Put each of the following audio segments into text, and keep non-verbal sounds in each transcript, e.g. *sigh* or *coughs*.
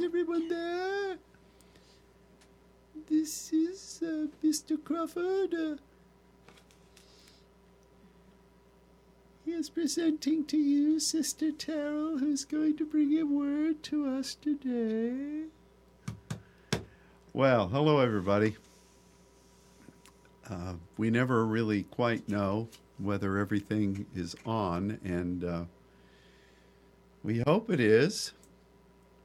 is everyone there? This is uh, Mr. Crawford. Uh, he is presenting to you Sister Terrell, who's going to bring a word to us today. Well, hello, everybody. Uh, we never really quite know whether everything is on, and uh, we hope it is.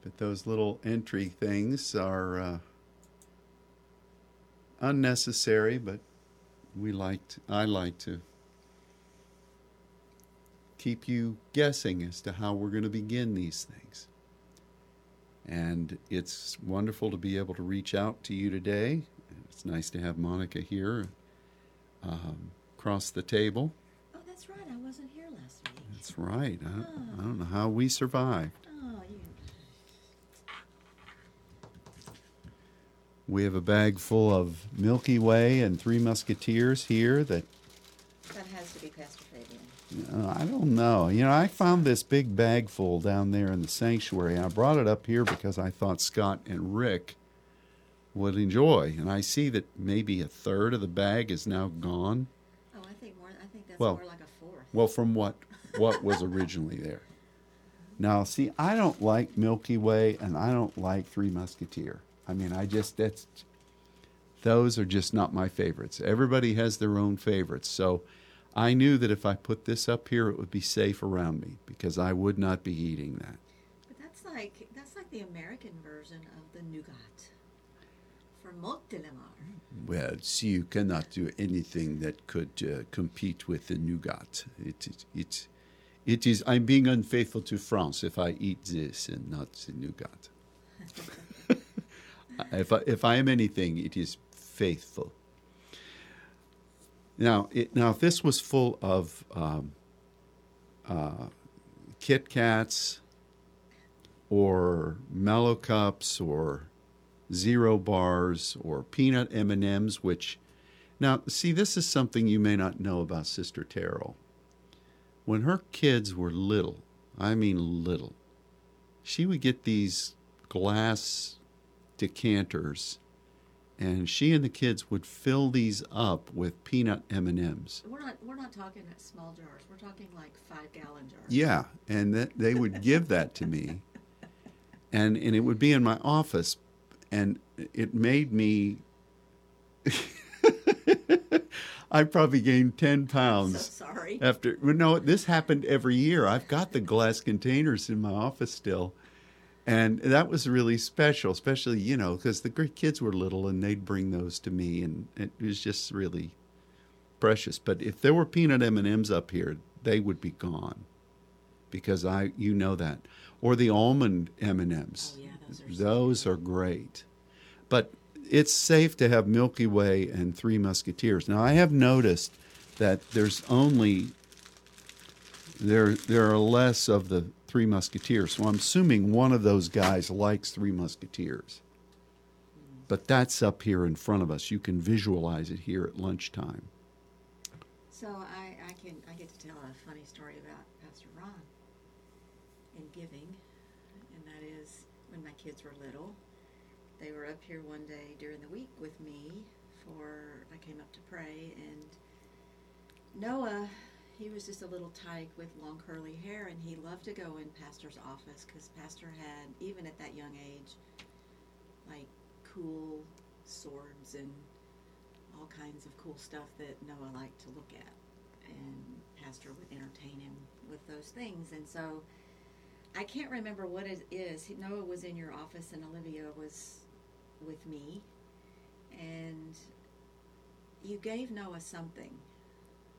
But those little entry things are uh, unnecessary, but we liked I like to keep you guessing as to how we're going to begin these things. And it's wonderful to be able to reach out to you today. It's nice to have Monica here um, across the table. Oh, that's right. I wasn't here last week. That's right. I, I don't know how we survived. Oh, you. We have a bag full of Milky Way and Three Musketeers here that That has to be Pastor Fabian. uh, I don't know. You know, I found this big bag full down there in the sanctuary. I brought it up here because I thought Scott and Rick would enjoy. And I see that maybe a third of the bag is now gone. Oh, I think more. I think that's Well- more like a fourth. Well, from what what was originally there. *laughs* Now, see, I don't like Milky Way and I don't like Three Musketeer. I mean, I just that's those are just not my favorites. Everybody has their own favorites. So, I knew that if I put this up here, it would be safe around me because I would not be eating that. But that's like that's like the American version of the nougat from Montélimar. Well, see, you cannot do anything that could uh, compete with the nougat. It, it, it, it is. I'm being unfaithful to France if I eat this and not the nougat. If I, if I am anything, it is faithful. Now, it, now, if this was full of um, uh, Kit Kats or Mallo Cups or zero bars or peanut m&ms which now see this is something you may not know about sister terrell when her kids were little i mean little she would get these glass decanters and she and the kids would fill these up with peanut m&ms We're not we're not talking at small jars. We're talking like five gallon jars. yeah and that they would give that to me *laughs* and and it would be in my office and it made me *laughs* I probably gained 10 pounds. So sorry. after well, no this happened every year I've got the glass containers in my office still and that was really special especially you know because the great kids were little and they'd bring those to me and it was just really precious. But if there were peanut m&ms up here they would be gone because i you know that. Or the almond m&ms Oh, yeah, those are those are great. But it's safe to have milky way and three musketeers. Now i have noticed that there's only there there are less of the three musketeers. So i'm assuming one of those guys likes three musketeers. But that's up here in front of us. You can visualize it here at lunchtime. So I, I can I get to tell a funny story about Pastor Ron and giving, and that is when my kids were little, they were up here one day during the week with me for I came up to pray and Noah he was just a little tyke with long curly hair and he loved to go in pastor's office because pastor had even at that young age like cool swords and all kinds of cool stuff that Noah liked to look at. And Pastor would entertain him with those things. And so I can't remember what it is. Noah was in your office and Olivia was with me. And you gave Noah something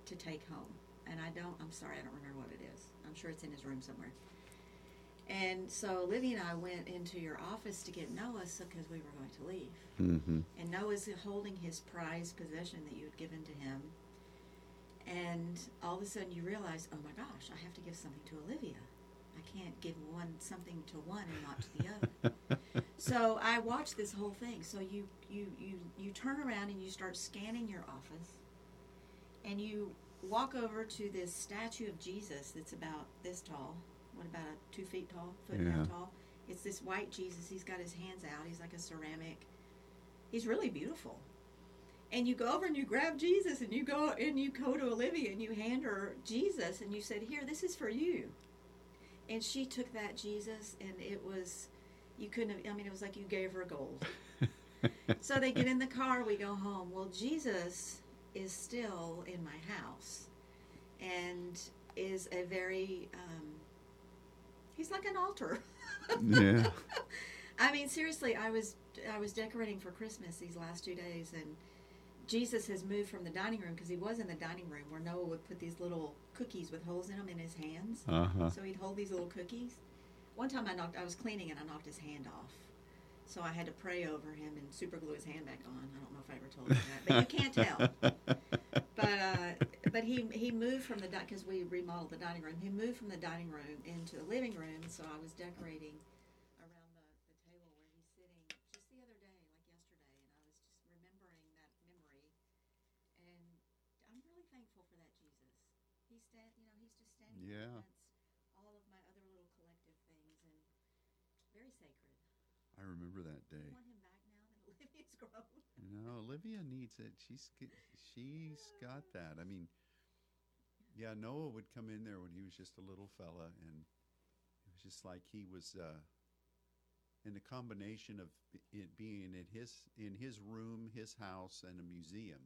to take home. And I don't, I'm sorry, I don't remember what it is. I'm sure it's in his room somewhere. And so Olivia and I went into your office to get Noah because we were going to leave hmm and Noah's holding his prized possession that you had given to him. And all of a sudden you realize, oh my gosh, I have to give something to Olivia. I can't give one something to one and not to the other. *laughs* so I watched this whole thing. So you, you, you, you turn around and you start scanning your office and you walk over to this statue of Jesus that's about this tall. What about a two feet tall, foot and a half tall? It's this white Jesus. He's got his hands out. He's like a ceramic. He's really beautiful. And you go over and you grab Jesus and you go and you go to Olivia and you hand her Jesus and you said, "Here, this is for you." And she took that Jesus and it was you couldn't have I mean it was like you gave her gold. *laughs* so they get in the car, we go home. Well, Jesus is still in my house and is a very um, he's like an altar. Yeah. *laughs* I mean, seriously, I was I was decorating for Christmas these last two days, and Jesus has moved from the dining room because he was in the dining room where Noah would put these little cookies with holes in them in his hands. Uh-huh. So he'd hold these little cookies. One time I knocked, I was cleaning and I knocked his hand off. So I had to pray over him and super glue his hand back on. I don't know if I ever told you that, but you can't tell. *laughs* But uh, but he he moved from the because we remodeled the dining room. He moved from the dining room into the living room. So I was decorating around the, the table where he's sitting just the other day, like yesterday, and I was just remembering that memory. And I'm really thankful for that Jesus. He's stand, you know, he's just standing Yeah. against all of my other little collective things, and very sacred. I remember that I day. want him back now that Olivia's grown. You know, Olivia needs it. She's she's got that. I mean, yeah, Noah would come in there when he was just a little fella, and it was just like he was. Uh, in the combination of it being in his in his room, his house, and a museum,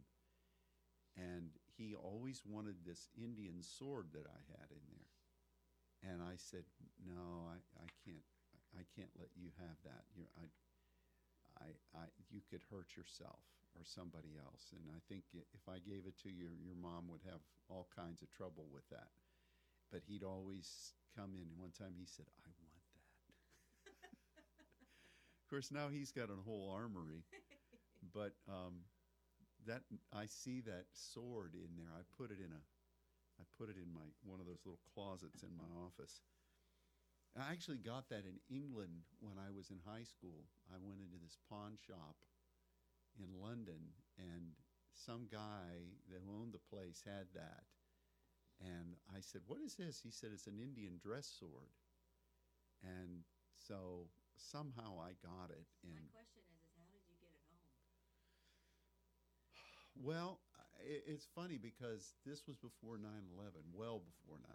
and he always wanted this Indian sword that I had in there, and I said, "No, I, I can't I can't let you have that. You're, I, I, I, you could hurt yourself or somebody else. And I think if I gave it to you, your mom would have all kinds of trouble with that. But he'd always come in. And one time he said, I want that. *laughs* of course, now he's got a whole armory. *laughs* But um, that I see that sword in there. I put it in a, I put it in my one of those little closets in my office. I actually got that in England when I was in high school. I went into this pawn shop in London, and some guy that owned the place had that. And I said, What is this? He said, It's an Indian dress sword. And so somehow I got it. My And question is, is how did you get it home? *sighs* well, it's funny because this was before 9 11, well before 9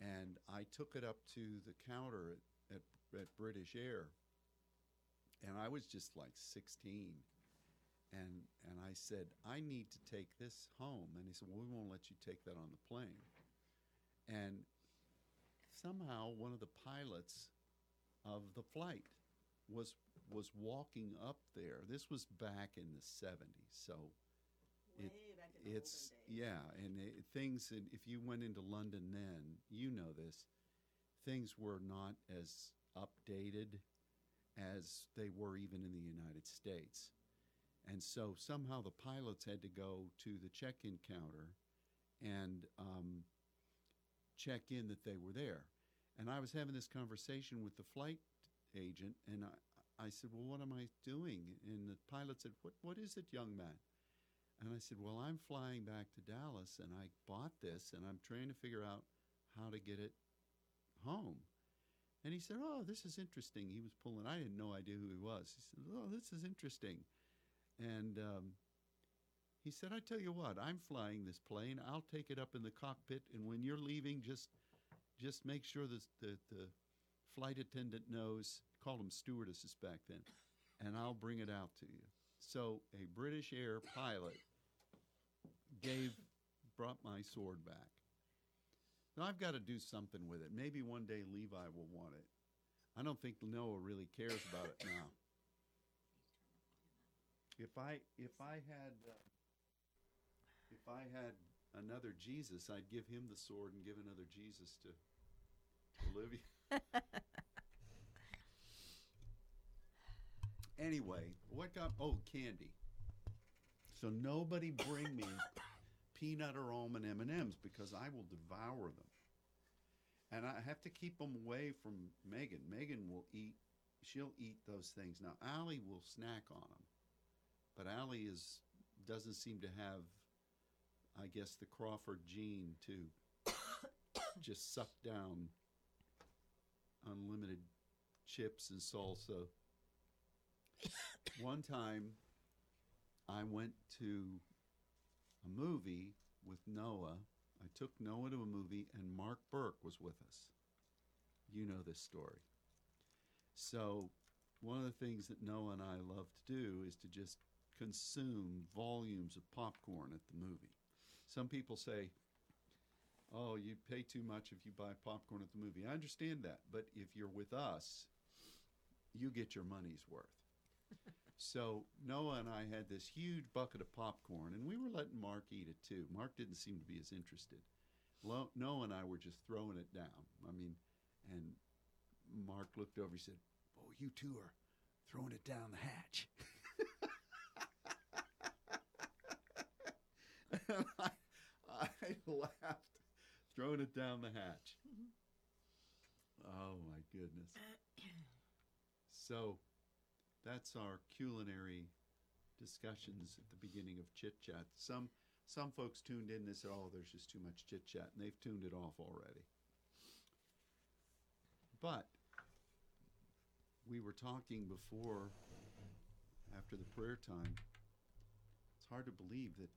11. And I took it up to the counter at, at, at British Air. And I was just like 16. And, and I said, I need to take this home. And he said, Well, we won't let you take that on the plane. And somehow one of the pilots of the flight was was walking up there. This was back in the 70s. So Way It- back in the it's yeah, and it, things. And if you went into London then, you know this. Things were not as updated as they were even in the United States, and so somehow the pilots had to go to the check-in counter and um, check in that they were there. And I was having this conversation with the flight agent, and I, I said, "Well, what am I doing?" And the pilot said, "What What is it, young man?" And I said, Well, I'm flying back to Dallas and I bought this and I'm trying to figure out how to get it home. And he said, Oh, this is interesting. He was pulling, I had no idea who he was. He said, Oh, this is interesting. And um, he said, I tell you what, I'm flying this plane. I'll take it up in the cockpit. And when you're leaving, just just make sure that the, the flight attendant knows, call them stewardesses back then, and I'll bring it out to you. So a British Air pilot gave brought my sword back. Now I've got to do something with it. Maybe one day Levi will want it. I don't think Noah really cares about it now. If I if I had uh, if I had another Jesus, I'd give him the sword and give another Jesus to, to Olivia. *laughs* anyway, what got oh candy. So nobody bring me peanut or almond M and M's because I will devour them, and I have to keep them away from Megan. Megan will eat; she'll eat those things. Now Allie will snack on them, but Allie is doesn't seem to have, I guess, the Crawford gene to *coughs* just suck down unlimited chips and salsa. *coughs* One time, I went to a movie with Noah. I took Noah to a movie, and Mark Burke was with us. You know this story. So, one of the things that Noah and I love to do is to just consume volumes of popcorn at the movie. Some people say, oh, you pay too much if you buy popcorn at the movie. I understand that, but if you're with us, you get your money's worth. *laughs* so Noah and I had this huge bucket of popcorn, and we were letting Mark eat it too. Mark didn't seem to be as interested. Lo- Noah and I were just throwing it down. I mean, and Mark looked over. He said, "Oh, you two are throwing it down the hatch." *laughs* and I, I laughed, throwing it down the hatch. Mm-hmm. Oh my goodness! So, that's our culinary discussions at the beginning of chit chat. Some some folks tuned in and said, "Oh, there's just too much chit chat," and they've tuned it off already. But we were talking before, after the prayer time. It's hard to believe that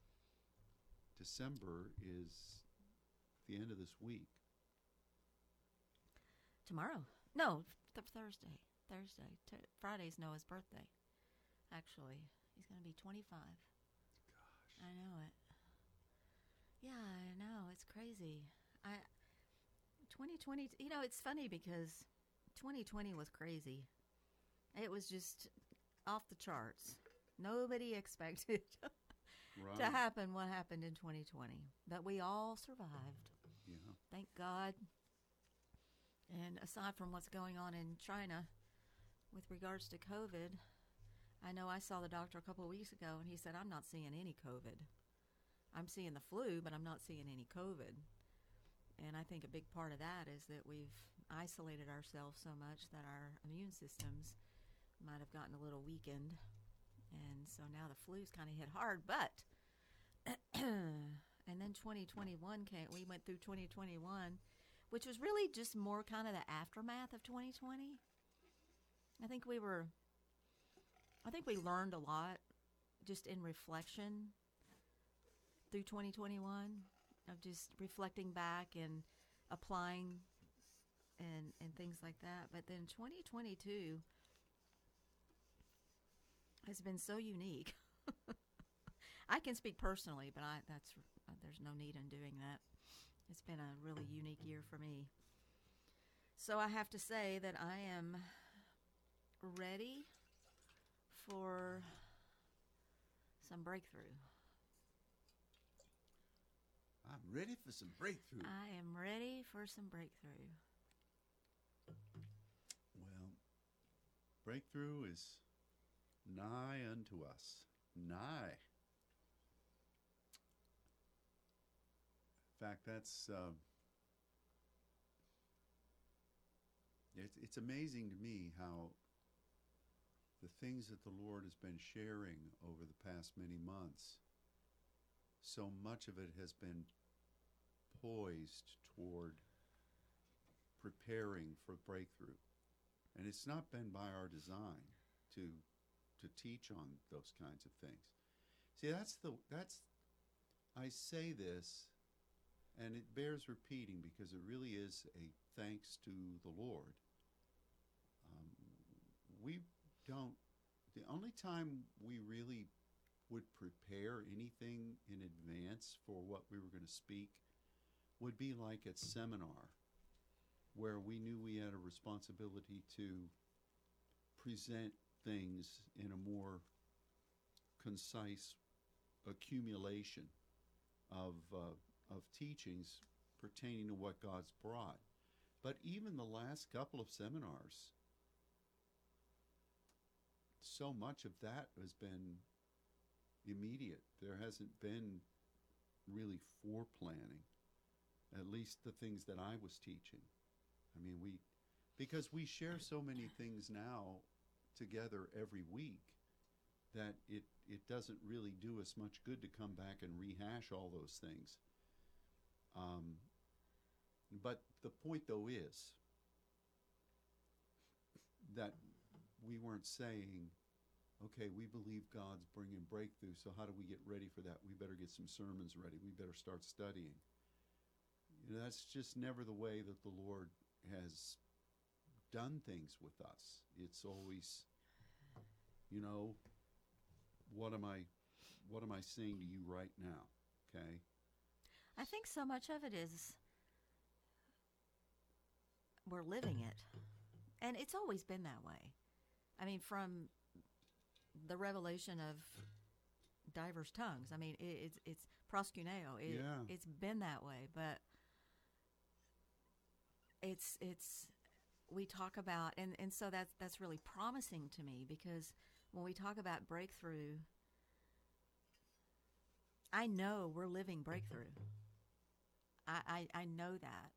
December is the end of this week. Tomorrow? No, th- Thursday. Thursday. T- Friday's Noah's birthday. Actually, he's going to be 25. Gosh. I know it. Yeah, I know. It's crazy. I 2020, you know, it's funny because 2020 was crazy. It was just off the charts. Nobody *laughs* expected Right. to happen what happened in 2020. But we all survived. Yeah. Thank God. And aside from what's going on in China with regards to COVID, I know I saw the doctor a couple of weeks ago and he said, I'm not seeing any COVID. I'm seeing the flu, but I'm not seeing any COVID. And I think a big part of that is that we've isolated ourselves so much that our immune systems might have gotten a little weakened. And so now the flu's kind of hit hard, but *clears throat* and then 2021 came. We went through 2021, which was really just more kind of the aftermath of 2020. I think we were, I think we learned a lot just in reflection through 2021 of just reflecting back and applying and and things like that. But then 2022 has been so unique. *laughs* I can speak personally, but I that's there's no need in doing that. It's been a really unique year for me. So I have to say that I am ready for some breakthrough. I'm ready for some breakthrough. I am ready for some breakthrough. Well, breakthrough is nigh unto us. Nigh. In fact, that's. Uh, it's, it's amazing to me how the things that the Lord has been sharing over the past many months, so much of it has been poised toward preparing for breakthrough. And it's not been by our design to to teach on those kinds of things. See, that's the that's I say this and it bears repeating because it really is a thanks to the Lord. Um, we don't the only time we really would prepare anything in advance for what we were going to speak would be like at seminar where we knew we had a responsibility to present things in a more concise accumulation of uh, of teachings pertaining to what God's brought. But even the last couple of seminars, so much of that has been immediate. There hasn't been really foreplanning, at least the things that I was teaching. I mean, we, because we share so many things now together every week that it, it doesn't really do us much good to come back and rehash all those things. Um, but the point, though, is that we weren't saying, okay, we believe God's bringing breakthrough, so how do we get ready for that? We better get some sermons ready. We better start studying. You know, that's just never the way that the Lord has done things with us. It's always, you know, what am I, what am I saying to you right now? Okay. I think so much of it is we're living it. And it's always been that way. I mean, from the revelation of diverse tongues. I mean, it, it's it's proskuneo. It, Yeah. It's been that way, but it's it's we talk about and and so that's that's really promising to me because when we talk about breakthrough, I know we're living mm-hmm. breakthrough. I, I, I know that.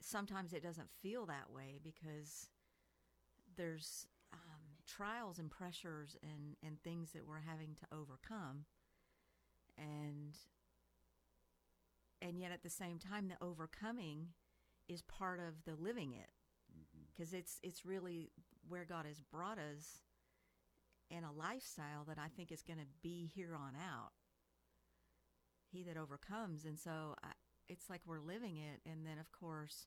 Sometimes it doesn't feel that way because there's trials and pressures and, and things that we're having to overcome. And and yet at the same time the overcoming is part of the living it. Mm-hmm. Because it's it's really where God has brought us in a lifestyle that I think is going to be here on out. He that overcomes. And so I, it's like we're living it. And then of course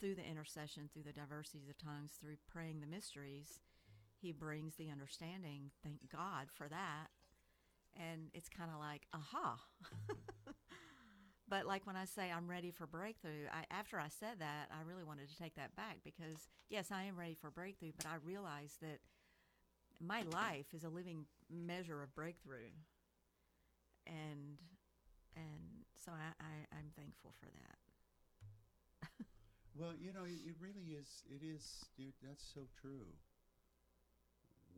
through the intercession through the diversities of tongues through praying the mysteries he brings the understanding thank god for that and it's kind of like aha *laughs* but like when i say i'm ready for breakthrough I, after i said that i really wanted to take that back because yes i am ready for breakthrough but i realize that my life is a living measure of breakthrough and and so I, I I'm thankful for that. *laughs* Well, you know, it, it really is. It is. That's so true.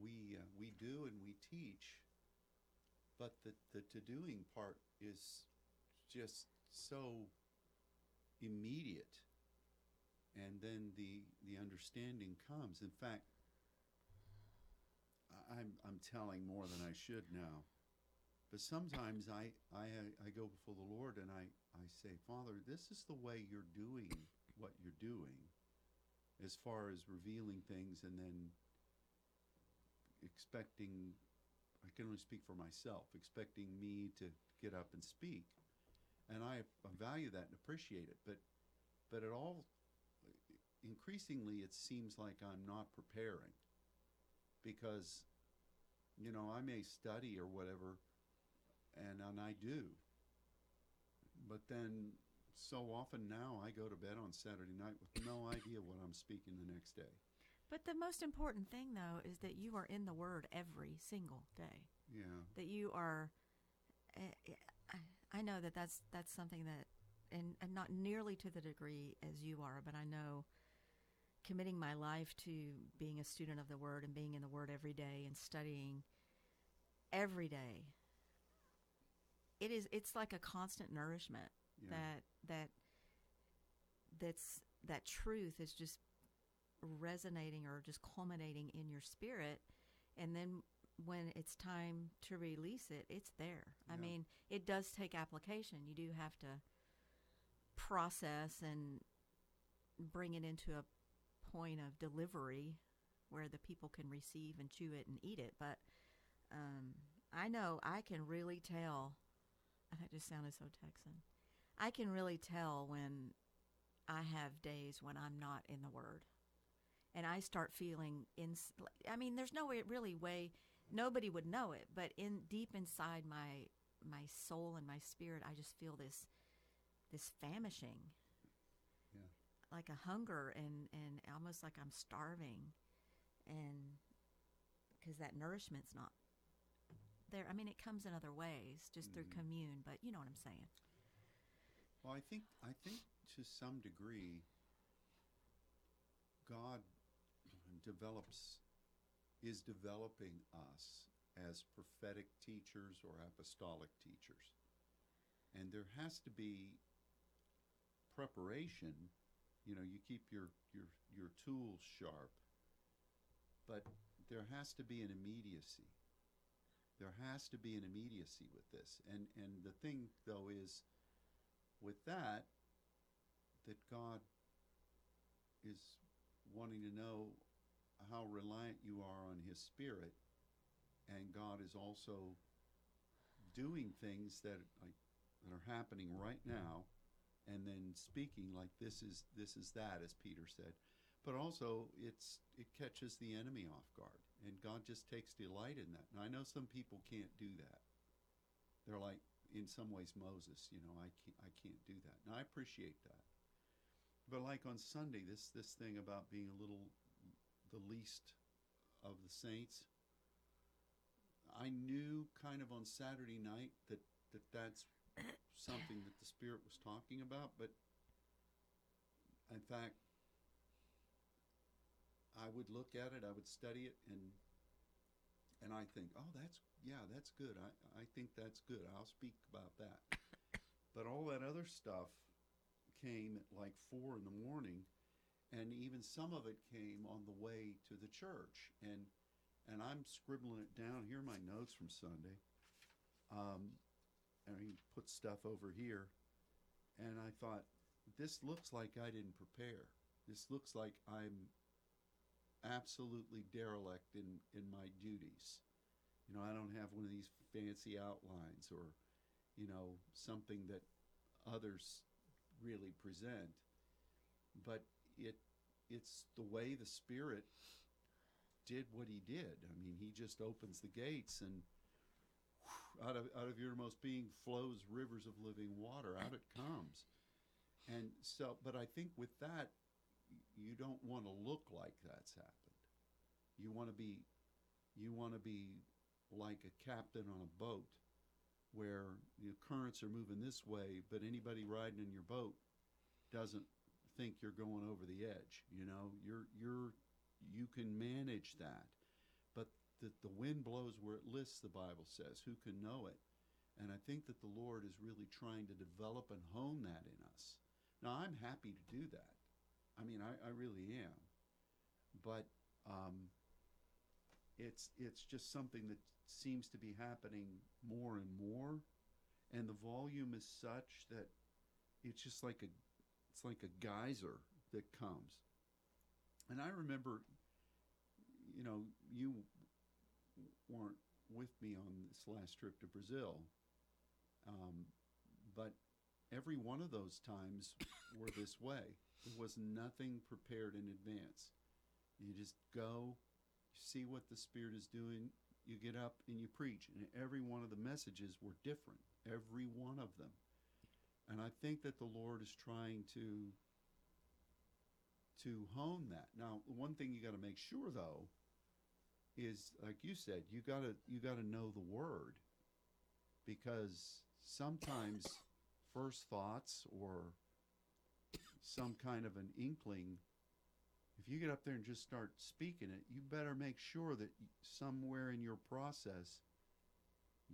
We uh, we do and we teach, but the the to doing part is just so immediate, and then the the understanding comes. In fact, I'm I'm telling more than I should now, but sometimes I I I go before the Lord and I I say, Father, this is the way you're doing what you're doing, as far as revealing things and then expecting. I can only speak for myself, expecting me to get up and speak, and I, I value that and appreciate it. But but it all increasingly it seems like I'm not preparing because you know I may study or whatever and and I do but then so often now I go to bed on Saturday night with no idea what I'm speaking the next day But the most important thing though is that you are in the Word every single day. yeah That you are. eh, I- I know that that's that's something that, and, and not nearly to the degree as you are, but I know committing my life to being a student of the Word and being in the Word every day and studying every day. It is. It's like a constant nourishment Yeah. that that that's that truth is just resonating or just culminating in your spirit and then when it's time to release it it's there. I mean it does take application. You do have to process and bring it into a point of delivery where the people can receive and chew it and eat it. But um, i know i can really tell *laughs* that just sounded so texan. I can really tell when i have days when i'm not in the word and I start feeling in. I mean, there's no way, really way nobody would know it, but in deep inside my my soul and my spirit, I just feel this this famishing, yeah like a hunger and and almost like I'm starving, and because that nourishment's not there. I mean, it comes in other ways, just through mm-hmm. commune, but you know what I'm saying. well I think I think to some degree God develops is developing us as prophetic teachers or apostolic teachers. And there has to be preparation. You know, you keep your, your, your tools sharp, but there has to be an immediacy. There has to be an immediacy with this. And, and the thing, though, is with that, that God is wanting to know how reliant you are on His Spirit, and God is also doing things that like that are happening right now, and then speaking like this is this is that, as Peter said. But also, it's it catches the enemy off guard, and God just takes delight in that. And I know some people can't do that. They're like, in some ways, Moses. You know, I can't I can't do that, and I appreciate that. But like on Sunday, this this thing about being a little the least of the saints. I knew kind of on Saturday night that, that that's something that the Spirit was talking about, but in fact, I would look at it, I would study it, and and I think, oh, that's yeah, that's good. I I think that's good. I'll speak about that. But all that other stuff came at like four in the morning, and even some of it came on the way to the church, and and I'm scribbling it down. Here are my notes from Sunday. Um, and I put stuff over here, and I thought, this looks like I didn't prepare. This looks like I'm absolutely derelict in, in my duties. You know, I don't have one of these fancy outlines or, you know, something that others really present. But it it's the way the Spirit did what he did. I mean, he just opens the gates and out of out of your most being flows rivers of living water. Out it comes. And so, but I think with that, you don't want to look like that's happened. You want to be, you want to be like a captain on a boat, where the currents are moving this way, but anybody riding in your boat doesn't think you're going over the edge. You know, you're you're you can manage that, but that the wind blows where it lists. The Bible says, "Who can know it?" And I think that the Lord is really trying to develop and hone that in us. Now, I'm happy to do that. I mean, I, I really am. But um, it's it's just something that seems to be happening more and more, and the volume is such that it's just like a it's like a geyser that comes. And I remember, you know, you weren't with me on this last trip to Brazil, um, but every one of those times *coughs* were this way. There was nothing prepared in advance. You just go, you see what the Spirit is doing, you get up and you preach. And every one of the messages were different, every one of them. And I think that the Lord is trying to to hone that. Now, one thing you got to make sure though is like you said, you got to you got to know the word because sometimes *coughs* first thoughts or some kind of an inkling if you get up there and just start speaking it, you better make sure that somewhere in your process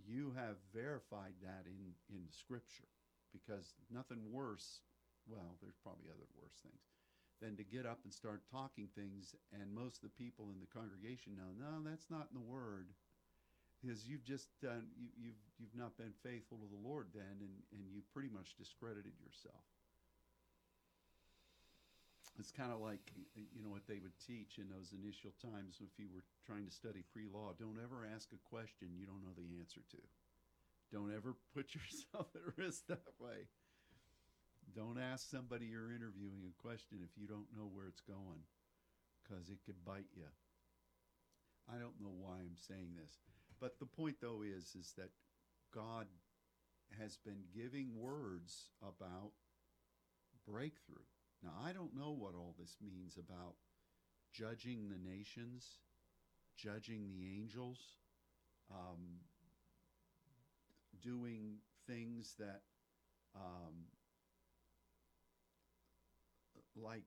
you have verified that in in scripture because nothing worse well there's probably other worse things than to get up and start talking things and most of the people in the congregation know no that's not in the word. Because you've just done you, you've you've not been faithful to the lord then and and you pretty much discredited yourself. It's kind of like you know what they would teach in those initial times if you were trying to study pre-law don't ever ask a question you don't know the answer to don't ever put *laughs* yourself at risk that way. Don't ask somebody you're interviewing a question if you don't know where it's going because it could bite you i don't know why i'm saying this but the point though is is that god has been giving words about breakthrough. Now, I don't know what all this means about judging the nations, judging the angels, um, doing things that, um, like,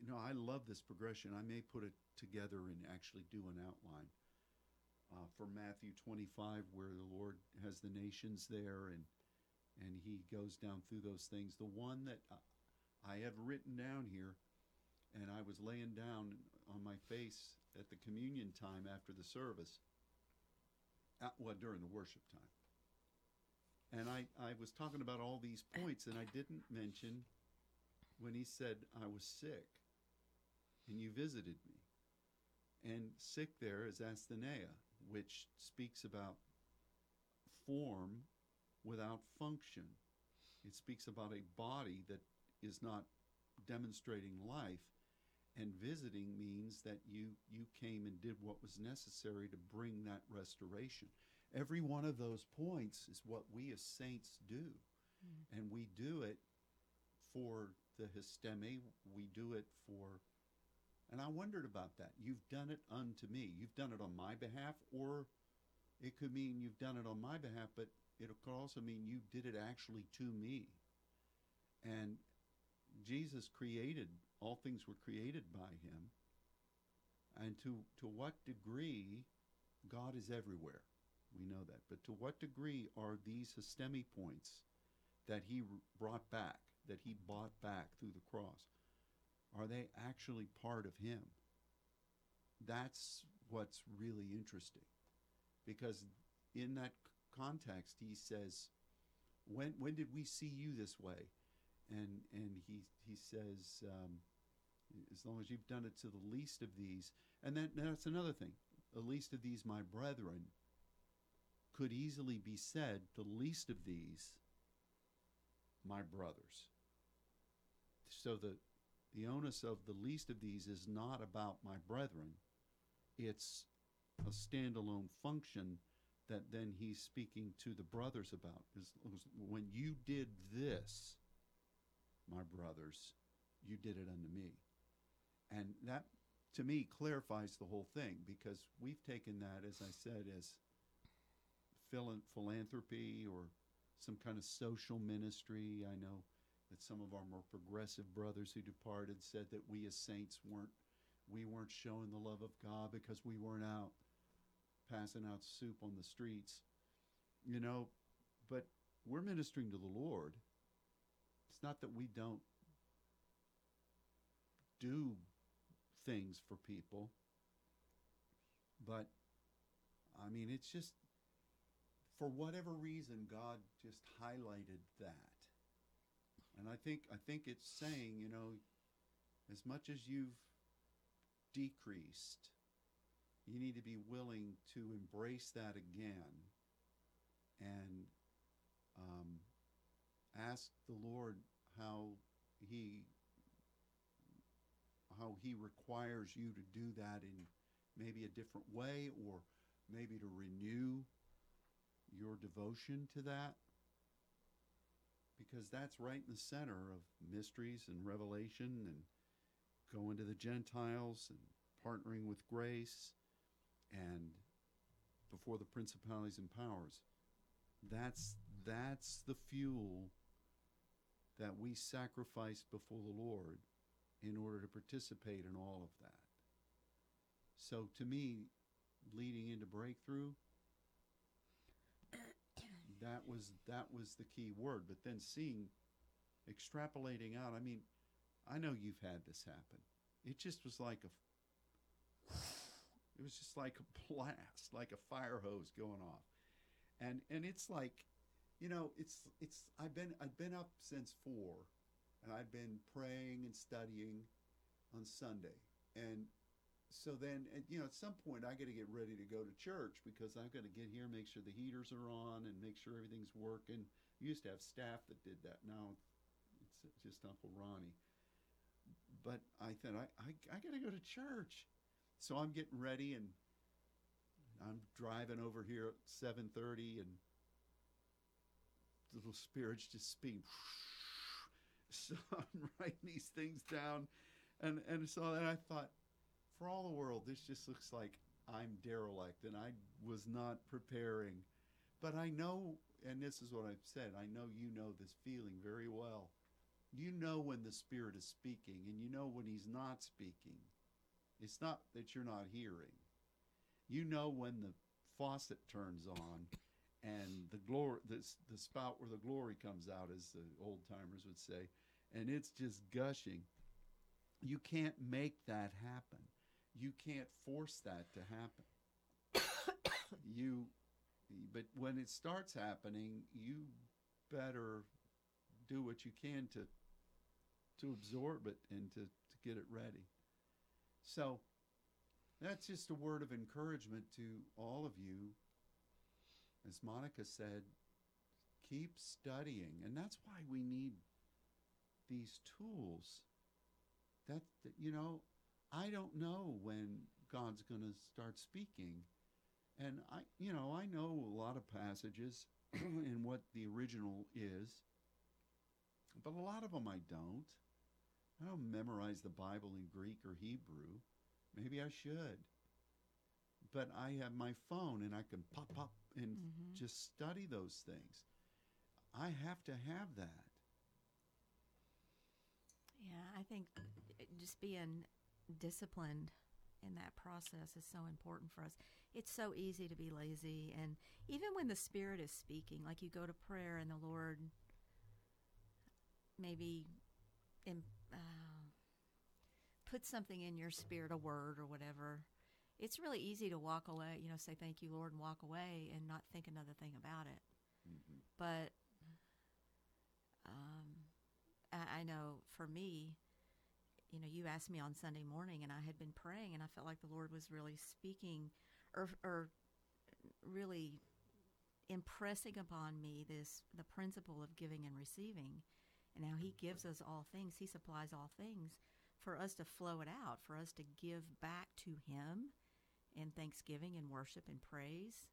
you know, I love this progression. I may put it together and actually do an outline uh, for Matthew 25, where the Lord has the nations there and and he goes down through those things. The one that I have written down here, and I was laying down on my face at the communion time after the service, uh, well, during the worship time. And I, I was talking about all these points, and I didn't mention when he said I was sick and you visited me. And sick there is asthenia, which speaks about form without function. It speaks about a body that is not demonstrating life. And visiting means that you, you came and did what was necessary to bring that restoration. Every one of those points is what we as saints do. Mm. And we do it for the histemi, we do it for. And I wondered about that. You've done it unto me. You've done it on my behalf, or it could mean you've done it on my behalf, but it could also mean you did it actually to me. And Jesus created, all things were created by him. And to, to what degree God is everywhere? We know that. But to what degree are these histemi points that he brought back, that he bought back through the cross, are they actually part of him? That's what's really interesting. Because in that context, he says, when, when did we see you this way? And, and he, he says, um, as long as you've done it to the least of these. And that, that's another thing. The least of these, my brethren, could easily be said, the least of these, my brothers. So the, the onus of the least of these is not about my brethren, it's a standalone function that then he's speaking to the brothers about. When you did this, my brothers, you did it unto me. And that, to me, clarifies the whole thing because we've taken that, as I said, as philanthropy or some kind of social ministry. I know that some of our more progressive brothers who departed said that we as saints weren't we weren't showing the love of God because we weren't out passing out soup on the streets, you know, but we're ministering to the Lord. It's not that we don't do things for people, but I mean, it's just for whatever reason, God just highlighted that. And I think I think it's saying, you know, as much as you've decreased, you need to be willing to embrace that again and um, ask the Lord how he how he requires you to do that in maybe a different way or maybe to renew your devotion to that because that's right in the center of mysteries and revelation and going to the Gentiles and partnering with grace and before the principalities and powers. That's that's the fuel that we sacrifice before the Lord in order to participate in all of that. So to me, leading into breakthrough, that was that was the key word. But then seeing, extrapolating out. I mean, I know you've had this happen. It just was like a it was just like a *laughs* blast, like a fire hose going off. And and it's like, you know, it's it's I've been I've been up since 4 and I've been praying and studying on Sunday. And so then, you know, at some point I got to get ready to go to church because I've got to get here, make sure the heaters are on, and make sure everything's working. We used to have staff that did that. Now it's just Uncle Ronnie. But I thought I I, I got to go to church, so I'm getting ready and I'm driving over here at 7:30 and little spirit's just speeding. *laughs* So I'm *laughs* writing these things down, and and so then I thought, for all the world, this just looks like I'm derelict and I was not preparing. But I know, and this is what I've said. I know you know this feeling very well. You know when the Spirit is speaking, and you know when He's not speaking. It's not that you're not hearing. You know when the faucet turns on and the glory the, the spout where the glory comes out as the old timers would say and it's just gushing you can't make that happen you can't force that to happen *coughs* you but when it starts happening you better do what you can to to absorb it and to, to get it ready so that's just a word of encouragement to all of you. As Monica said, keep studying. And that's why we need these tools. That, that you know, I don't know when God's going to start speaking. And I, you know, I know a lot of passages *clears throat* and what the original is, but a lot of them I don't. I don't memorize the Bible in Greek or Hebrew. Maybe I should. But I have my phone and I can pop up and Mhm. just study those things. I have to have that. Yeah, I think just being disciplined in that process is so important for us. It's so easy to be lazy, and even when the Spirit is speaking, like you go to prayer and the Lord maybe in, uh, put something in your spirit, a word or whatever. It's really easy to walk away, you know, say thank you, Lord, and walk away and not think another thing about it. Mhm. But um, I, I know for me, you know, you asked me on Sunday morning, and I had been praying, and I felt like the Lord was really speaking, or or really impressing upon me this the principle of giving and receiving, and how He mm-hmm. gives us all things. He supplies all things for us to flow it out, for us to give back to Him in thanksgiving and worship and praise,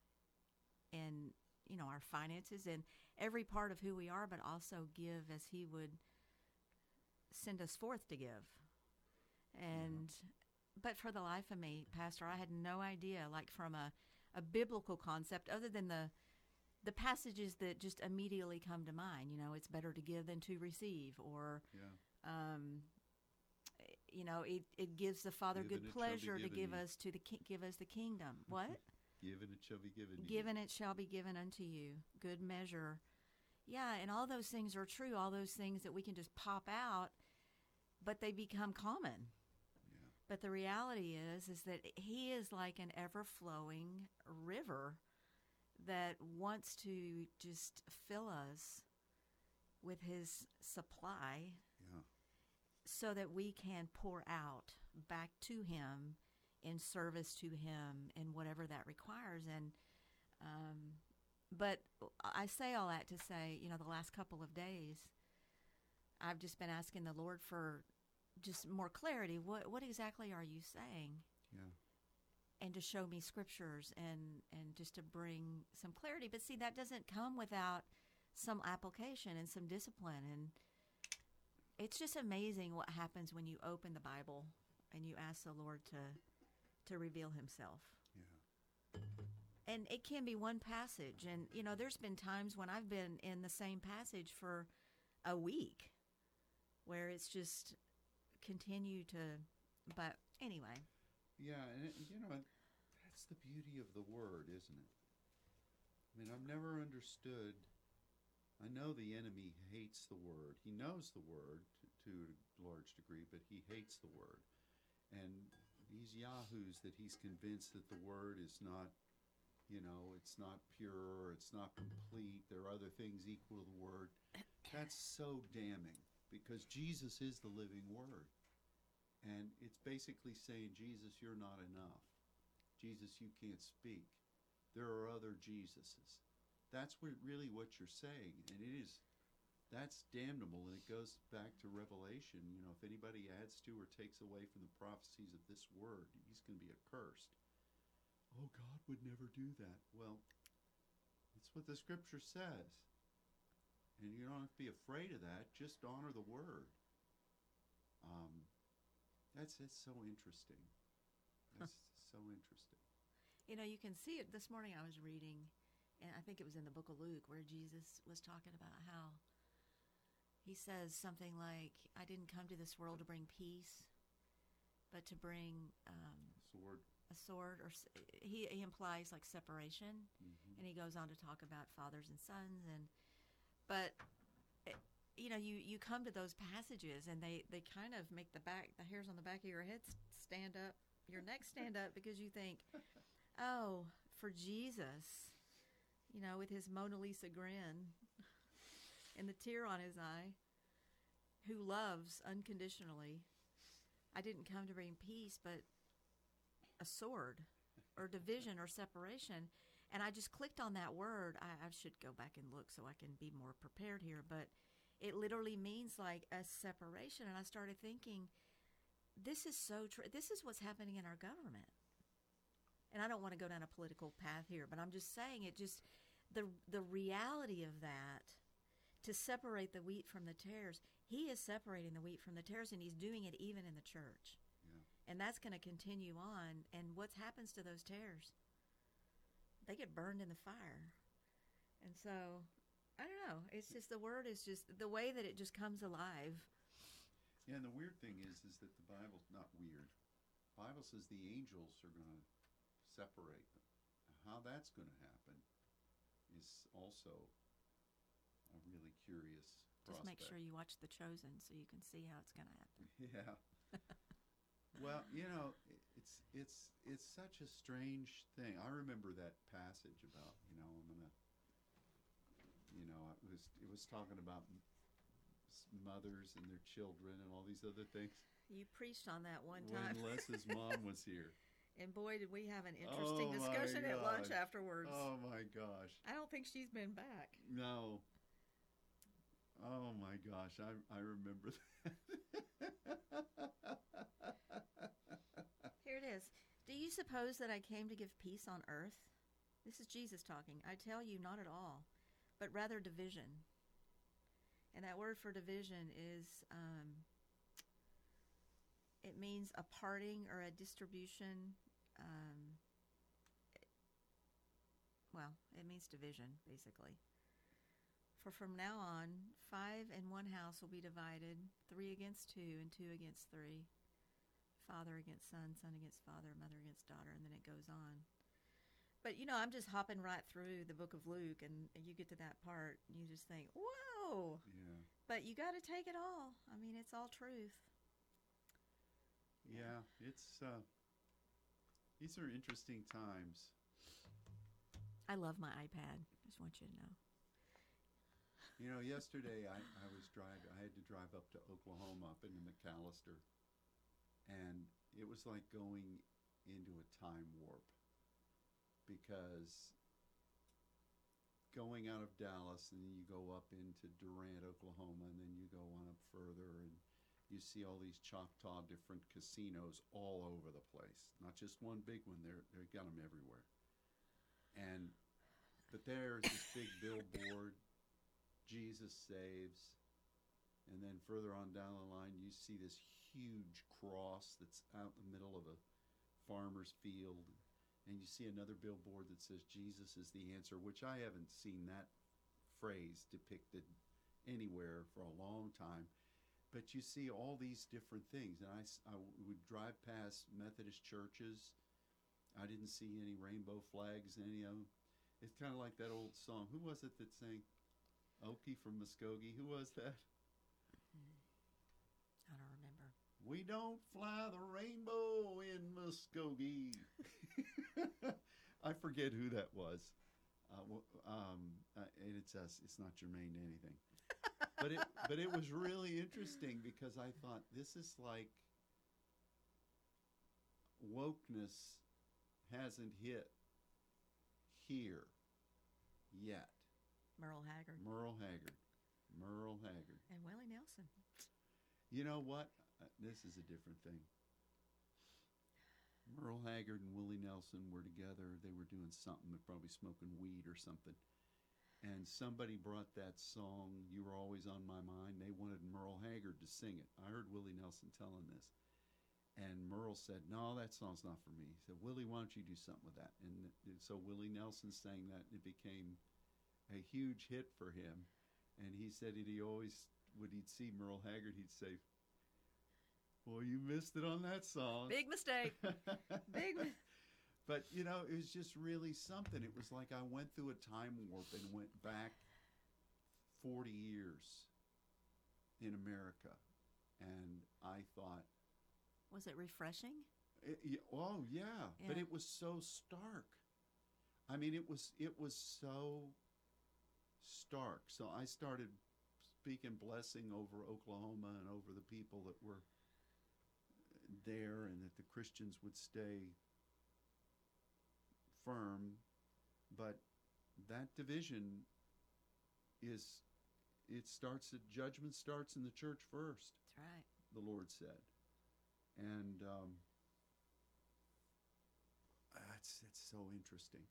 and you know our finances and every part of who we are, but also give as He would send us forth to give. And but for the life of me, Pastor, I had no idea, like from a, a biblical concept, other than the the passages that just immediately come to mind. You know, it's better to give than to receive, or Yeah. um, you know, it, it gives the Father Given good it shall be pleasure to give you. us to the give us the kingdom. *laughs* What? Given it shall be given. you. given it shall be given unto you good measure yeah and all those things are true all those things that we can just pop out but they become common. But the reality is is that he is like an ever-flowing river that wants to just fill us with his supply Yeah. so that we can pour out back to him in service to him and whatever that requires and um, but i say all that to say you know the last couple of days i've just been asking the lord for just more clarity what what exactly are you saying? Yeah. and to show me scriptures and and just to bring some clarity. But see that doesn't come without some application and some discipline. And it's just amazing what happens when you open the bible and you ask the lord to to reveal himself. Yeah. and it can be one passage. And you know there's been times when i've been in the same passage for a week where it's just continue to but anyway Yeah, and it, you know, that's the beauty of the word, isn't it? I mean, I've never understood. I know the enemy hates the word. He knows the word to, to a large degree, but he hates the word. And these yahoos that he's convinced that the word is not, you know, it's not pure, it's not complete. There are other things equal to the word. That's so damning because Jesus is the living word. And it's basically saying, Jesus, you're not enough. Jesus, you can't speak. There are other Jesuses. That's what, really what you're saying. And it is, that's damnable. And it goes back to Revelation. You know, if anybody adds to or takes away from the prophecies of this word, he's going to be accursed. Oh, God would never do that. Well, that's what the scripture says. And you don't have to be afraid of that. Just honor the word. Um, that's it's so interesting. That's so interesting. You know, you can see it. This morning I was reading, and I think it was in the book of Luke, where Jesus was talking about how he says something like, I didn't come to this world to bring peace, but to bring um, Sword. a sword, or he, he implies like separation. Mhm. And he goes on to talk about fathers and sons. And, but, eh, you know, you, you come to those passages and they, they kind of make the back, the hairs on the back of your head stand up, your neck stand up because you think, oh, for Jesus, you know, with his Mona Lisa grin and the tear on his eye, who loves unconditionally. I didn't come to bring peace, but a sword or division or separation. And I just clicked on that word. I, I should go back and look so I can be more prepared here, but it literally means like a separation. And I started thinking, this is so true. This is what's happening in our government. And I don't want to go down a political path here, but I'm just saying it just the the reality of that to separate the wheat from the tares. He is separating the wheat from the tares, and he's doing it even in the church. Yeah. And that's going to continue on. And what happens to those tares? They get burned in the fire. And so, I don't know. It's just the word is just the way that it just comes alive. Yeah, and the weird thing is, is that the Bible's not weird. Bible says the angels are going to separate. How that's going to happen is also a really curious. Just make sure you watch The Chosen so you can see how it's going to happen. *laughs* Yeah. well, you know, it's it's it's such a strange thing. I remember that passage about you know I'm gonna, you know, it was it was talking about mothers and their children and all these other things. You preached on that one When time. Les's *laughs* mom was here. and boy, did we have an oh interesting Oh, discussion at lunch afterwards. Oh my gosh. I don't think she's been back. No. Oh my gosh, I I remember that. *laughs* Here it is. Do you suppose that I came to give peace on earth? This is Jesus talking. I tell you, not at all, but rather division. And that word for division is, um, it means a parting or a distribution. Um, well, it means division, basically. For from now on, five in one house will be divided, three against two, and two against three father against son, son against father, mother against daughter, and then it goes on. But you know, I'm just hopping right through the book of Luke, and you get to that part, and you just think, whoa! Yeah. But you got to take it all. I mean, it's all truth. Yeah, it's uh these are interesting times. I love my iPad. Just want you to know. You know, yesterday I, I was driving I had to drive up to Oklahoma up into McAlester and it was like going into a time warp because going out of Dallas and you go up into Durant, Oklahoma, and then you go on up further and you see all these Choctaw different casinos all over the place. Not just one big one. They're they got them everywhere. And but there's this big billboard, Jesus saves, and then further on down the line you see this huge cross that's out in the middle of a farmer's field and you see another billboard that says Jesus is the answer, which I haven't seen that phrase depicted anywhere for a long time. But you see all these different things, and I would drive past Methodist churches. I didn't see any rainbow flags, any of them. It's kind of like that old song. Who was it that sang Okie from Muskogee? Who was that? I don't remember. We don't fly the rainbow in Muskogee. *laughs* I forget who that was. Uh, um, uh, and it's us. It's not germane to anything. but it *laughs* but it was really interesting because I thought this is like wokeness hasn't hit here yet. Merle Haggard Merle Haggard. Merle Haggard. and Willie Nelson. You know what? Uh, This is a different thing. Merle Haggard and Willie Nelson were together. They were doing something, probably smoking weed or something. And somebody brought that song, You Were Always on My Mind. They wanted Merle Haggard to sing it. I heard Willie Nelson telling this. And Merle said, No, that song's not for me. He said, Willie, why don't you do something with that? And so Willie Nelson sang that. It became a huge hit for him. And he said he always, when he'd see Merle Haggard, he'd say, Well, you missed it on that song. Big mistake. Big. mi- *laughs* But, you know, it was just really something. It was like I went through a time warp and went back 40 years in America. And I thought, Was it refreshing? It, y- oh yeah, but it was so stark. I mean, it was it was so stark. So I started speaking blessing over Oklahoma and over the people that were there, and that the Christians would stay firm, but that division is it starts at judgment starts in the church first. That's right. The Lord said, and um, that's it's so interesting.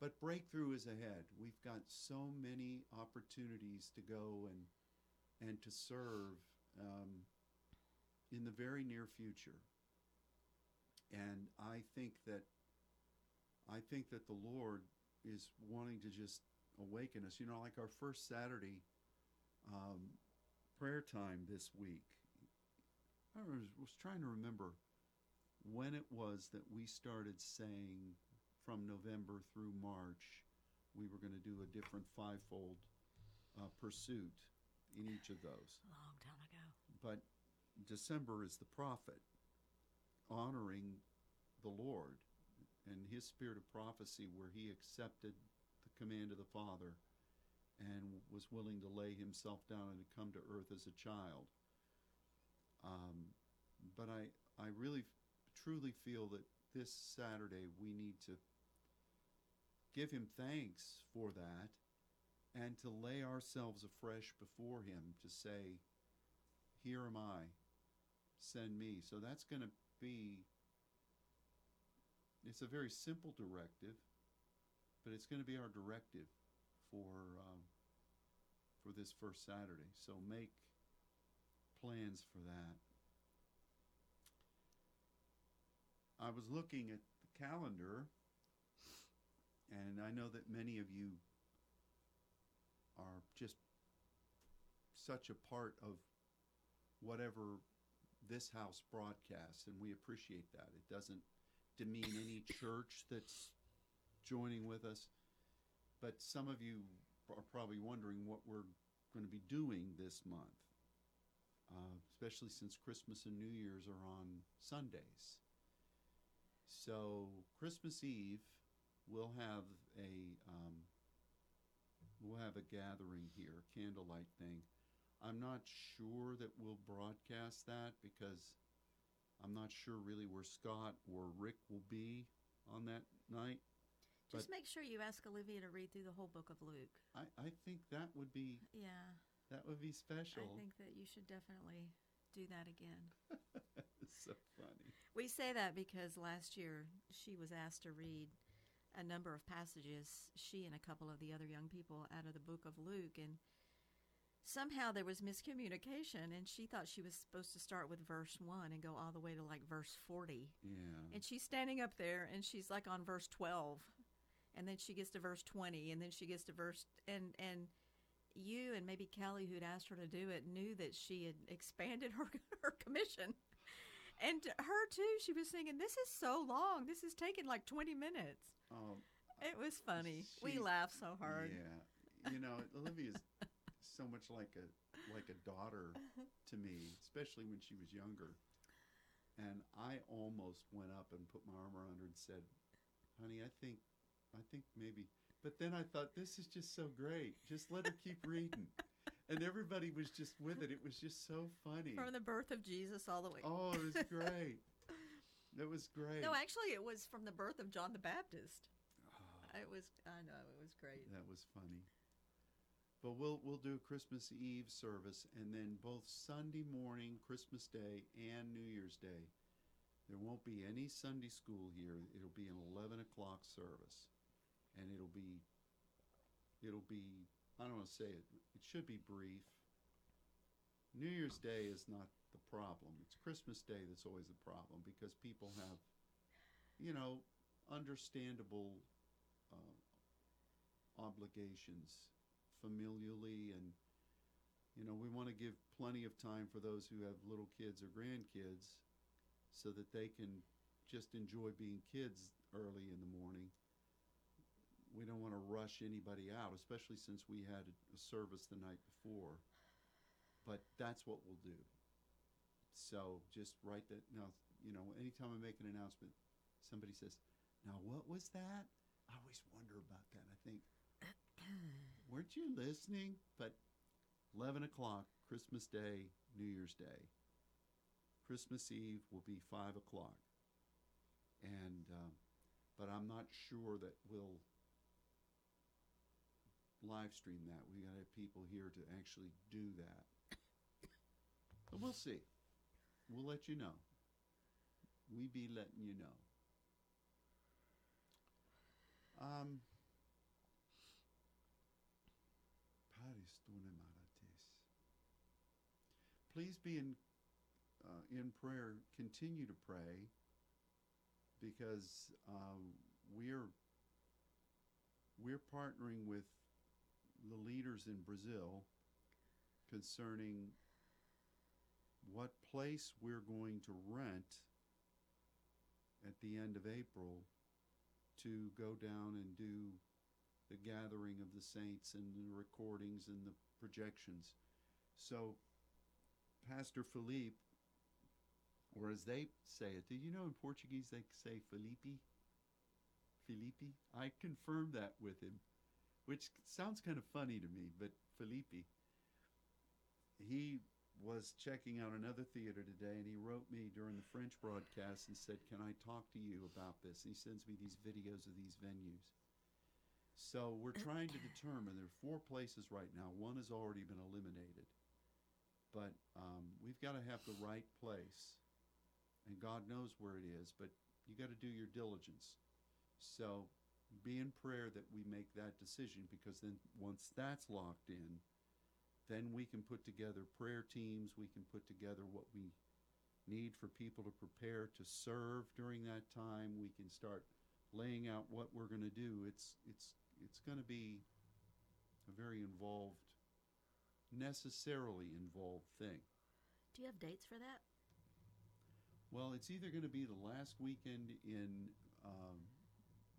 But breakthrough is ahead. We've got so many opportunities to go and and to serve um, in the very near future. And I think that I think that the Lord is wanting to just awaken us. You know, like our first Saturday um, prayer time this week. I was, was trying to remember when it was that we started saying from November through March we were going to do a different fivefold uh, pursuit in each of those. A long time ago. But December is the prophet, honoring the Lord and his spirit of prophecy, where he accepted the command of the Father and was willing to lay himself down and to come to earth as a child. Um, but I, I really truly feel that this Saturday we need to give him thanks for that and to lay ourselves afresh before him to say, Here am I, send me. So that's going to be, it's a very simple directive, but it's going to be our directive for, um, for this first Saturday. So make plans for that. I was looking at the calendar, and I know that many of you are just such a part of whatever this house broadcasts, and we appreciate that. It doesn't demean any *coughs* church that's joining with us, but some of you are probably wondering what we're going to be doing this month, uh, especially since Christmas and New Year's are on Sundays. So, Christmas Eve, we'll have a um, we'll have a gathering here, candlelight thing. I'm not sure that we'll broadcast that because I'm not sure really where Scott or Rick will be on that night. Just But- make sure you ask Olivia to read through the whole book of Luke. I, I think that would be Yeah. that would be special. I think that you should definitely do that again. it's *laughs* so funny. We say that because last year she was asked to read a number of passages, she and a couple of the other young people, out of the book of Luke. And somehow there was miscommunication, and she thought she was supposed to start with verse 1 and go all the way to like verse 40. Yeah. And she's standing up there and she's like on verse 12. And then she gets to verse 20 and then she gets to verse and and you and maybe Kelly who'd asked her to do it knew that she had expanded *laughs* her her commission. And to her too, she was singing, "This is so long. This is taking like 20 minutes." oh, It was funny. we She- laughed so hard. Yeah, you know, Olivia's so much like a like a daughter to me, especially when she was younger. And I almost went up and put my arm around her and said, "Honey, I think, I think maybe." But then I thought, this is just so great. Just let her keep reading. And everybody was just with it. It was just so funny. From the birth of Jesus all the way. oh, it was *laughs* great. It was great. No, actually, it was from the birth of John the Baptist. Oh. It was. I know it was great. That was funny. But we'll we'll do a Christmas Eve service and then both Sunday morning, Christmas Day, and New Year's Day. There won't be any Sunday school here. It'll be an eleven o'clock service, and it'll be it'll be I don't want to say it. It should be brief. New Year's Day is not the problem. It's Christmas Day that's always the problem because people have, you know, understandable uh, obligations familially and you know we want to give plenty of time for those who have little kids or grandkids so that they can just enjoy being kids early in the morning. We don't want to rush anybody out especially since we had a, service the night before. But that's what we'll do. So just write that now you know anytime i make an announcement somebody says now what was that? I always wonder about that. I think weren't you listening? But 11 o'clock, Christmas Day, New Year's Day. Christmas Eve will be 5 o'clock. And um, but I'm not sure that we'll live stream that. We got to have people here to actually do that. But we'll see. We'll let you know. We be letting you know. Um, Please be in uh, in prayer. Continue to pray because um, we're we're partnering with the leaders in Brazil concerning what place we're going to rent at the end of April to go down and do the gathering of the saints and the recordings and the projections. So, Pastor Philippe, or as they say it, do you know in Portuguese they say Felipe? Felipe? I confirmed that with him, which sounds kind of funny to me, but Felipe. He was checking out another theater today and he wrote me during the French broadcast and said, Can I talk to you about this? He sends me these videos of these venues. So we're *clears throat* trying to determine there are four places right now. One has already been eliminated. But um, we've got to have the right place. And God knows where it is, but you got to do your diligence. So be in prayer that we make that decision because then once that's locked in, then we can put together prayer teams. We can put together what we need for people to prepare to serve during that time. We can start laying out what we're going to do. It's it's it's going to be a very involved, necessarily involved thing. Do you have dates for that? Well, it's either going to be the last weekend in um,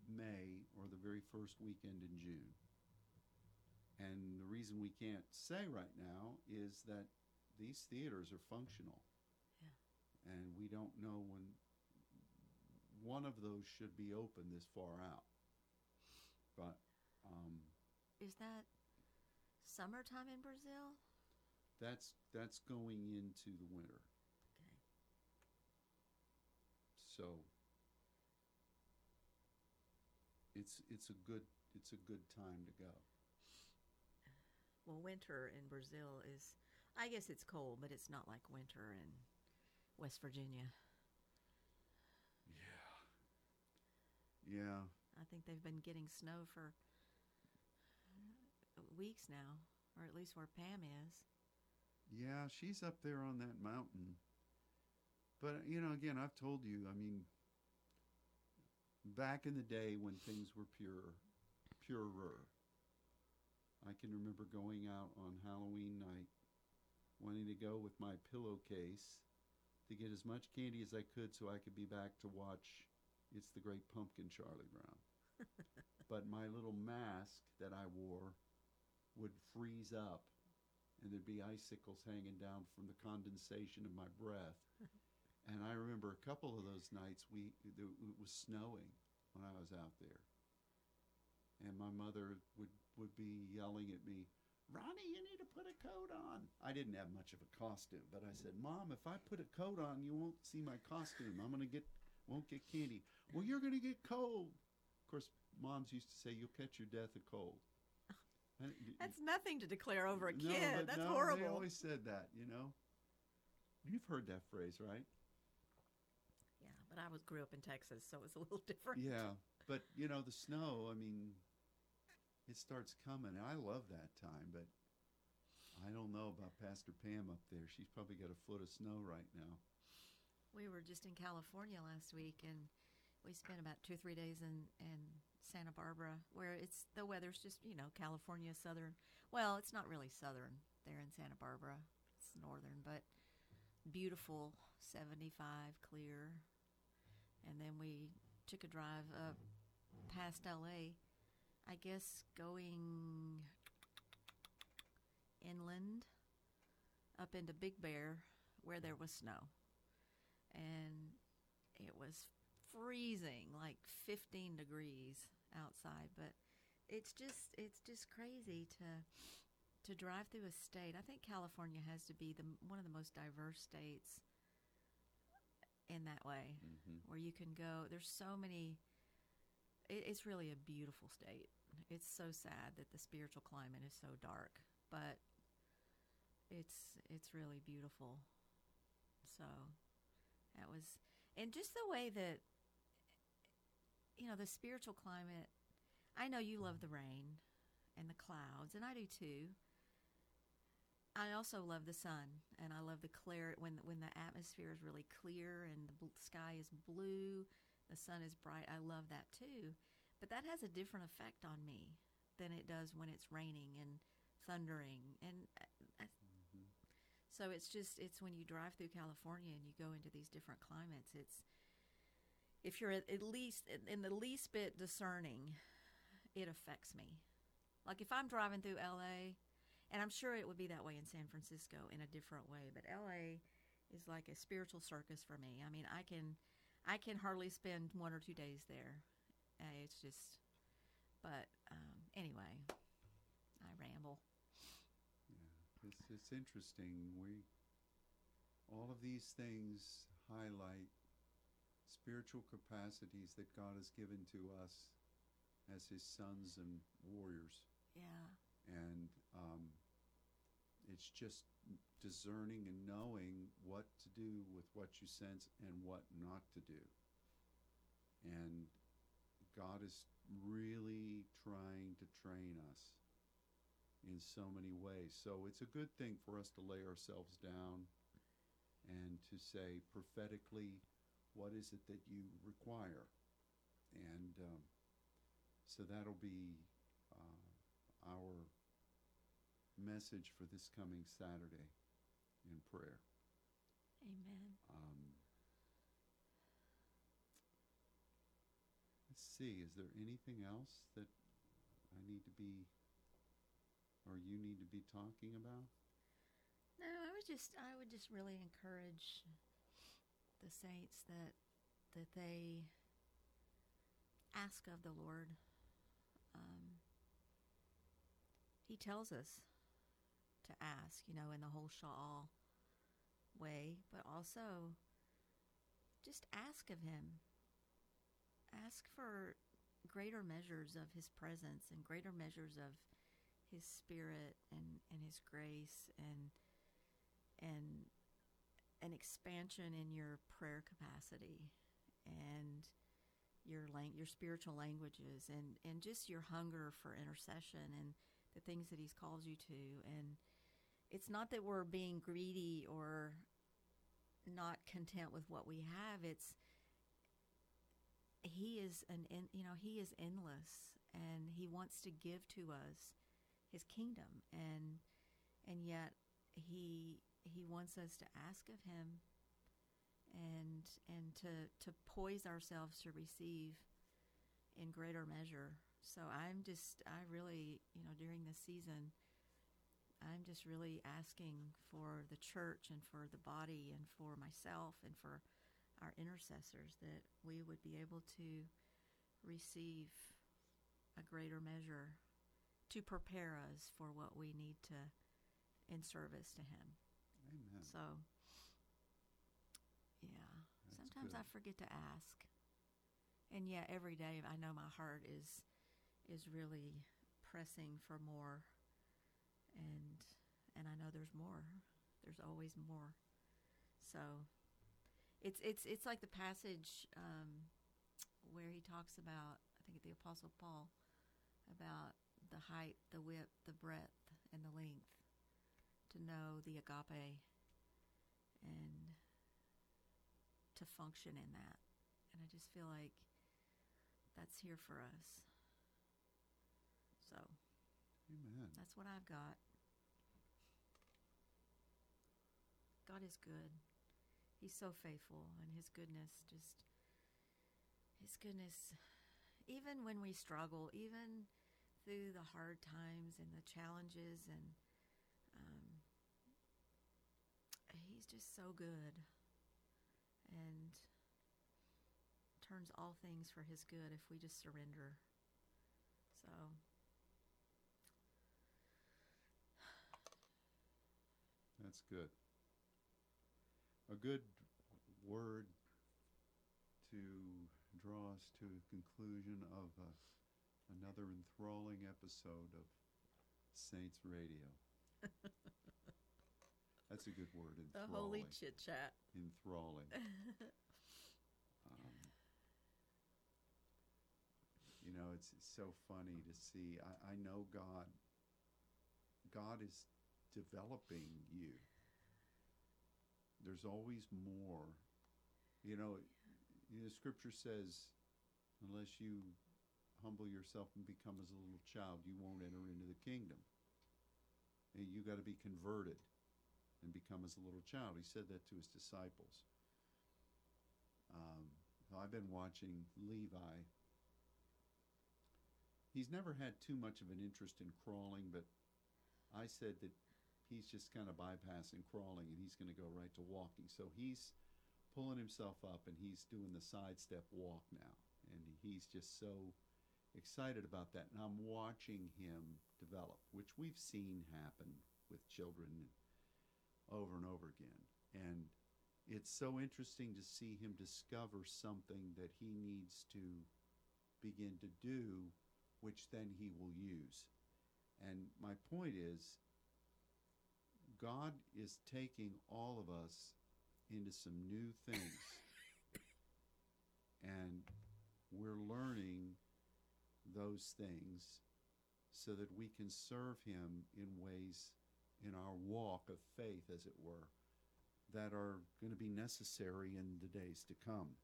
May or the very first weekend in June. And the reason we can't say right now is that these theaters are functional. Yeah. And we don't know when one of those should be open this far out. But um, Is that summertime in Brazil? that's that's going into the winter. Okay. So it's it's a good it's a good time to go. Well, winter in Brazil is, I guess it's cold, but it's not like winter in West Virginia. Yeah. Yeah. I think they've been getting snow for weeks now, or at least where Pam is. Yeah, she's up there on that mountain. But uh, you know, again, I've told you, I mean back in the day when things were pure purer. I can remember going out on Halloween night wanting to go with my pillowcase to get as much candy as I could so I could be back to watch It's the Great Pumpkin Charlie Brown. *laughs* but my little mask that I wore would freeze up and there'd be icicles hanging down from the condensation of my breath. *laughs* and I remember a couple of those nights we it was snowing when I was out there. And my mother would, would be yelling at me, Ronnie, you need to put a coat on. I didn't have much of a costume, but I said, Mom, if I put a coat on, you won't see my costume. I'm gonna get won't get candy. Well, you're gonna get cold. Of course, moms used to say, You'll catch your death of cold. And y- That's nothing to declare over a kid. but That's no, They always said that, you know. You've heard that phrase, right? Yeah, but I was grew up in Texas, so it's a little *laughs* different. Yeah, but you know the snow. I mean, it starts coming. and I love that time, but I don't know about Pastor Pam up there. She's probably got a foot of snow right now. We were just in California last week, and we spent about two or three days in in Santa Barbara, where it's the weather's just you know California southern. Well, it's not really southern there in Santa Barbara. It's northern, but beautiful, seventy five clear. And then we took a drive up past L.A. I guess going inland up into Big Bear, where there was snow and it was freezing like 15 degrees outside but it's just it's just crazy to to drive through a state i think california has to be the one of the most diverse states in that way Mhm. where you can go there's so many it, it's really a beautiful state. It's so sad that the spiritual climate is so dark, but it's it's really beautiful. So that was, and just the way that you know the spiritual climate. I know you love the rain and the clouds, and I do too. I also love the sun, and I love the clear when when the atmosphere is really clear and the bl- sky is blue, the sun is bright. I love that too, but that has a different effect on me than it does when it's raining and thundering, and uh, I, so it's just it's when you drive through California and you go into these different climates. It's if you're at, least in the least bit discerning, it affects me. Like if I'm driving through LA, and I'm sure it would be that way in San Francisco in a different way, but LA is like a spiritual circus for me. I mean, I can I can hardly spend one or two days there. Uh, it's just but um, anyway, I ramble. Yeah, it's it's interesting. We all of these things highlight spiritual capacities that God has given to us as His sons and warriors, Yeah. and um, it's just discerning and knowing what to do with what you sense and what not to do. And God is really trying to train us in so many ways. So it's a good thing for us to lay ourselves down and to say prophetically, what is it that you require? And um, so that'll be uh, our message for this coming Saturday in prayer. Amen. Um, let's see, is there anything else that I need to be, or you need to be talking about? No, I would just I would just really encourage the saints that that they ask of the Lord. Um, he tells us to ask, you know, in the whole Sha'al way, but also just ask of Him. Ask for greater measures of His presence and greater measures of His Spirit and, and His grace and and an expansion in your prayer capacity and your lang- your spiritual languages and and just your hunger for intercession and the things that he's called you to. And it's not that we're being greedy or not content with what we have. It's he is an you know he is endless and he wants to give to us his kingdom. And and yet he he wants us to ask of him and and to to poise ourselves to receive in greater measure. So i'm just i really you know during this season i'm just really asking for the church and for the body and for myself and for our intercessors that we would be able to receive a greater measure to prepare us for what we need to in service to him Amen. so, yeah. That's Sometimes I forget to ask, and yeah, every day I know my heart is is really pressing for more, and and I know there's more. There's always more. So, it's it's it's like the passage um, where he talks about I think the Apostle Paul about the height, the width, the breadth, and the length to know the agape and to function in that. And I just feel like that's here for us. So Amen. that's what I've got. God is good. He's so faithful, and His goodness just, His goodness, even when we struggle, even through the hard times and the challenges, and um, He's just so good and turns all things for His good if we just surrender. So. That's good. A good word to draw us to a conclusion of uh, another enthralling episode of Saints Radio. *laughs* That's a good word, The holy chit chat. enthralling. *laughs* um, you know, it's, it's so funny to see. I, I know God. God is developing you. There's always more. You know, you know, Scripture says, unless you humble yourself and become as a little child, you won't enter into the kingdom. And you got to be converted and become as a little child. He said that to his disciples. Um, I've been watching Levi. He's never had too much of an interest in crawling, but I said that he's just kind of bypassing crawling and he's going to go right to walking. So he's pulling himself up and he's doing the sidestep walk now. And he's just so excited about that. And I'm watching him develop, which we've seen happen with children over and over again. And it's so interesting to see him discover something that he needs to begin to do, which then he will use. And my point is, God is taking all of us into some new things. *laughs* and we're learning those things so that we can serve Him in ways in our walk of faith, as it were, that are going to be necessary in the days to come.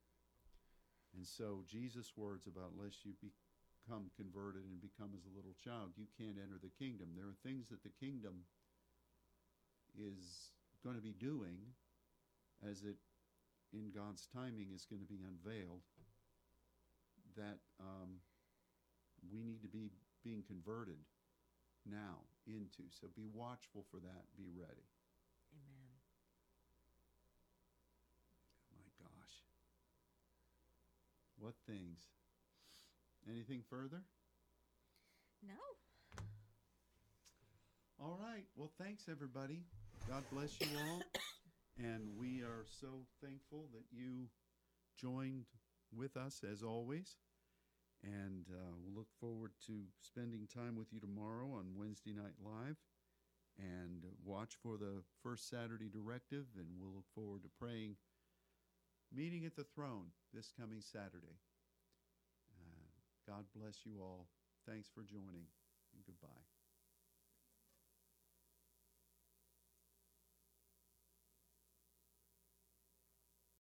And so, Jesus' words about unless you become converted and become as a little child, you can't enter the kingdom. There are things that the kingdom is going to be doing as it, in God's timing, is going to be unveiled that um, we need to be being converted now into. So be watchful for that. Be ready. Amen. My gosh. What things? Anything further? No. All right. Well, thanks, everybody. God bless you all. *coughs* and we are so thankful that you joined with us as always. And uh, we'll look forward to spending time with you tomorrow on Wednesday Night Live. And watch for the first Saturday directive. And we'll look forward to praying, meeting at the throne this coming Saturday. Uh, God bless you all. Thanks for joining, and goodbye.